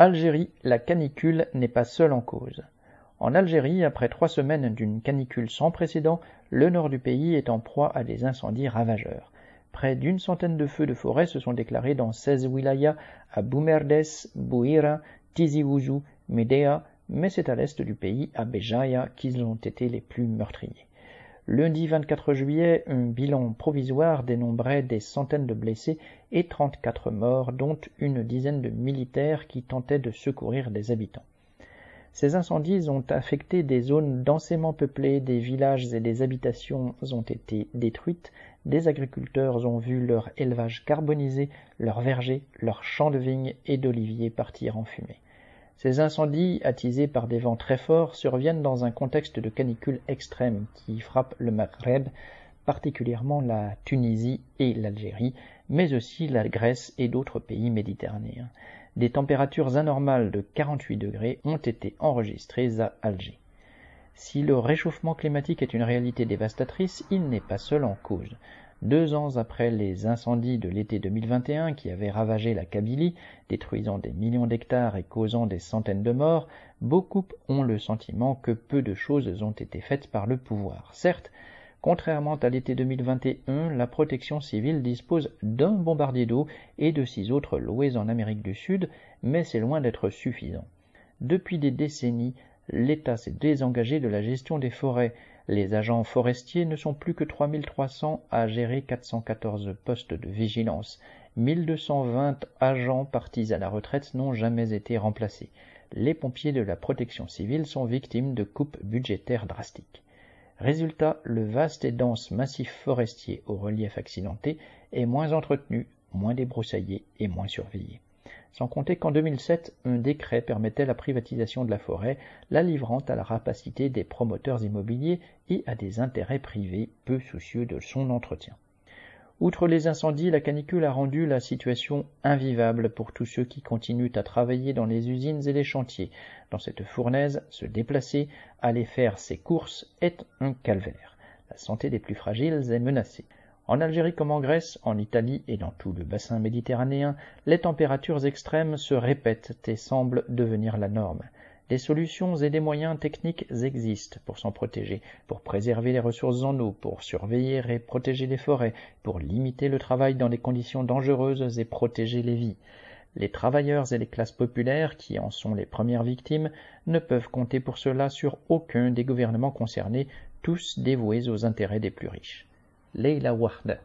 Algérie, la canicule n'est pas seule en cause. En Algérie, après trois semaines d'une canicule sans précédent, le nord du pays est en proie à des incendies ravageurs. Près d'une centaine de feux de forêt se sont déclarés dans 16 wilayas à Boumerdes, Bouira, Tizi Ouzou, Médéa, mais c'est à l'est du pays, à Béjaïa, qu'ils ont été les plus meurtriers. Lundi 24 juillet, un bilan provisoire dénombrait des centaines de blessés et 34 morts, dont une dizaine de militaires qui tentaient de secourir des habitants. Ces incendies ont affecté des zones densément peuplées, des villages et des habitations ont été détruites, des agriculteurs ont vu leur élevage carbonisé, leurs vergers, leurs champs de vignes et d'oliviers partir en fumée. Ces incendies, attisés par des vents très forts, surviennent dans un contexte de canicule extrême qui frappe le Maghreb, particulièrement la Tunisie et l'Algérie, mais aussi la Grèce et d'autres pays méditerranéens. Des températures anormales de 48 degrés ont été enregistrées à Alger. Si le réchauffement climatique est une réalité dévastatrice, il n'est pas seul en cause. Deux ans après les incendies de l'été 2021 qui avaient ravagé la Kabylie, détruisant des millions d'hectares et causant des centaines de morts, beaucoup ont le sentiment que peu de choses ont été faites par le pouvoir. Certes, contrairement à l'été 2021, la protection civile dispose d'un bombardier d'eau et de six autres loués en Amérique du Sud, mais c'est loin d'être suffisant. Depuis des décennies, l'État s'est désengagé de la gestion des forêts, les agents forestiers ne sont plus que 3300 à gérer 414 postes de vigilance. 1220 agents partis à la retraite n'ont jamais été remplacés. Les pompiers de la protection civile sont victimes de coupes budgétaires drastiques. Résultat, le vaste et dense massif forestier au relief accidenté est moins entretenu, moins débroussaillé et moins surveillé sans compter qu'en 2007, un décret permettait la privatisation de la forêt, la livrant à la rapacité des promoteurs immobiliers et à des intérêts privés peu soucieux de son entretien. Outre les incendies, la canicule a rendu la situation invivable pour tous ceux qui continuent à travailler dans les usines et les chantiers. Dans cette fournaise, se déplacer, aller faire ses courses est un calvaire. La santé des plus fragiles est menacée. En Algérie comme en Grèce, en Italie et dans tout le bassin méditerranéen, les températures extrêmes se répètent et semblent devenir la norme. Des solutions et des moyens techniques existent pour s'en protéger, pour préserver les ressources en eau, pour surveiller et protéger les forêts, pour limiter le travail dans des conditions dangereuses et protéger les vies. Les travailleurs et les classes populaires, qui en sont les premières victimes, ne peuvent compter pour cela sur aucun des gouvernements concernés, tous dévoués aux intérêts des plus riches. ليلة واحدة